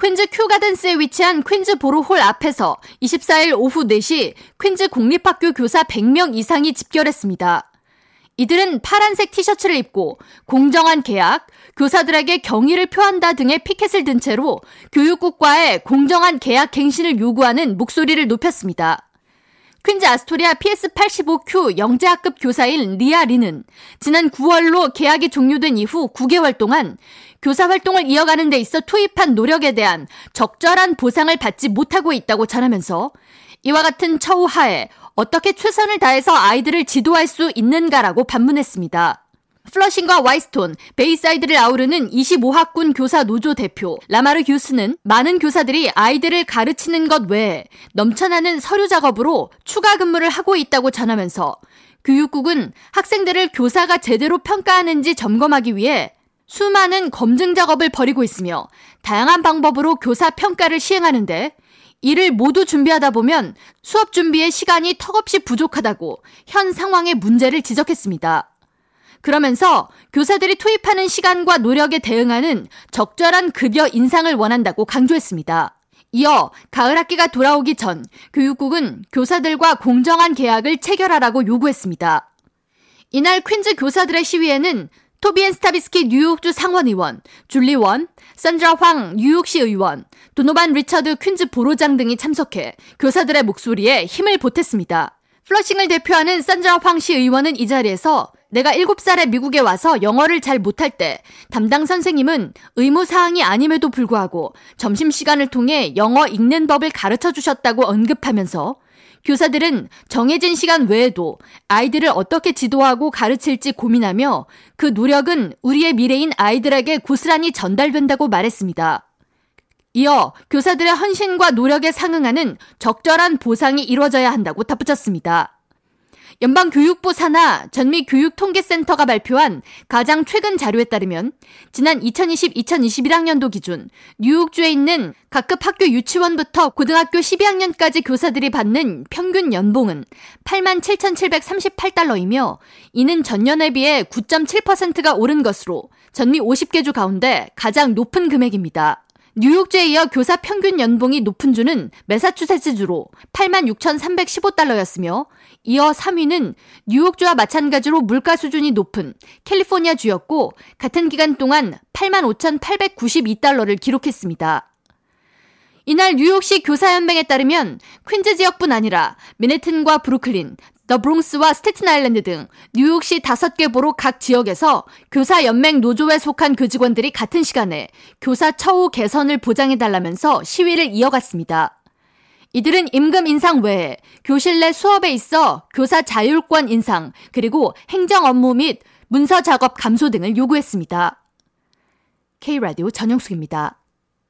퀸즈 큐가든스에 위치한 퀸즈 보로홀 앞에서 24일 오후 4시 퀸즈 공립학교 교사 100명 이상이 집결했습니다. 이들은 파란색 티셔츠를 입고 공정한 계약, 교사들에게 경의를 표한다 등의 피켓을 든 채로 교육국과의 공정한 계약 갱신을 요구하는 목소리를 높였습니다. 퀸즈 아스토리아 PS85Q 영재학급 교사인 리아 리는 지난 9월로 계약이 종료된 이후 9개월 동안 교사 활동을 이어가는 데 있어 투입한 노력에 대한 적절한 보상을 받지 못하고 있다고 전하면서 이와 같은 처우 하에 어떻게 최선을 다해서 아이들을 지도할 수 있는가라고 반문했습니다. 플러싱과 화이트스톤, 베이사이드를 아우르는 25학군 교사 노조 대표 라마르 휴스는 많은 교사들이 아이들을 가르치는 것 외에 넘쳐나는 서류 작업으로 추가 근무를 하고 있다고 전하면서 교육국은 학생들을 교사가 제대로 평가하는지 점검하기 위해 수많은 검증 작업을 벌이고 있으며 다양한 방법으로 교사 평가를 시행하는데 이를 모두 준비하다 보면 수업 준비에 시간이 턱없이 부족하다고 현 상황의 문제를 지적했습니다. 그러면서 교사들이 투입하는 시간과 노력에 대응하는 적절한 급여 인상을 원한다고 강조했습니다. 이어 가을 학기가 돌아오기 전 교육국은 교사들과 공정한 계약을 체결하라고 요구했습니다. 이날 퀸즈 교사들의 시위에는 토비엔 스타비스키 뉴욕주 상원의원, 줄리 원, 산드라 황 뉴욕시 의원, 도노반 리처드 퀸즈 borough장 등이 참석해 교사들의 목소리에 힘을 보탰습니다. 플러싱을 대표하는 산드라 황시 의원은 이 자리에서 내가 7살에 미국에 와서 영어를 잘 못할 때 담당 선생님은 의무사항이 아님에도 불구하고 점심시간을 통해 영어 읽는 법을 가르쳐 주셨다고 언급하면서 교사들은 정해진 시간 외에도 아이들을 어떻게 지도하고 가르칠지 고민하며 그 노력은 우리의 미래인 아이들에게 고스란히 전달된다고 말했습니다. 이어 교사들의 헌신과 노력에 상응하는 적절한 보상이 이루어져야 한다고 덧붙였습니다. 연방교육부 산하 전미교육통계센터가 발표한 가장 최근 자료에 따르면 지난 2020-2021학년도 기준 뉴욕주에 있는 각급 학교 유치원부터 고등학교 12학년까지 교사들이 받는 평균 연봉은 87,738달러이며 이는 전년에 비해 9.7%가 오른 것으로 전미 50개 주 가운데 가장 높은 금액입니다. 뉴욕주에 이어 교사 평균 연봉이 높은 주는 매사추세츠주로 86,315달러였으며 이어 3위는 뉴욕주와 마찬가지로 물가 수준이 높은 캘리포니아 주였고 같은 기간 동안 85,892달러를 기록했습니다. 이날 뉴욕시 교사연맹에 따르면 퀸즈 지역뿐 아니라 맨해튼과 브루클린, 더 브롱스와 스테튼 아일랜드 등 뉴욕시 다섯 개 borough 각 지역에서 교사 연맹 노조에 속한 교직원들이 같은 시간에 교사 처우 개선을 보장해달라면서 시위를 이어갔습니다. 이들은 임금 인상 외에 교실 내 수업에 있어 교사 자율권 인상, 그리고 행정 업무 및 문서 작업 감소 등을 요구했습니다. K라디오 전영숙입니다.